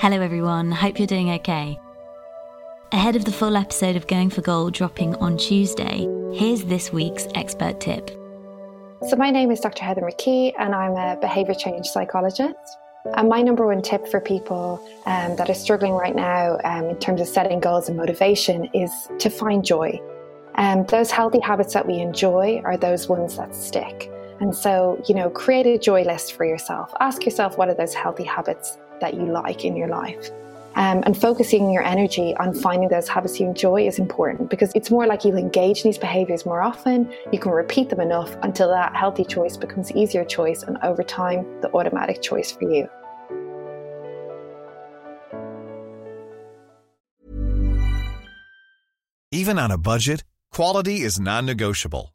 Hello, everyone. Hope you're doing okay. Ahead of the full episode of Going for Gold dropping on Tuesday, here's this week's expert tip. So, my name is Dr. Heather McKee, and I'm a behaviour change psychologist. And my number one tip for people um, that are struggling right now um, in terms of setting goals and motivation is to find joy. Um, those healthy habits that we enjoy are those ones that stick. And so, you know, create a joy list for yourself. Ask yourself what are those healthy habits that you like in your life. Um, and focusing your energy on finding those habits you enjoy is important because it's more like you'll engage in these behaviors more often. You can repeat them enough until that healthy choice becomes easier choice, and over time, the automatic choice for you. Even on a budget, quality is non-negotiable.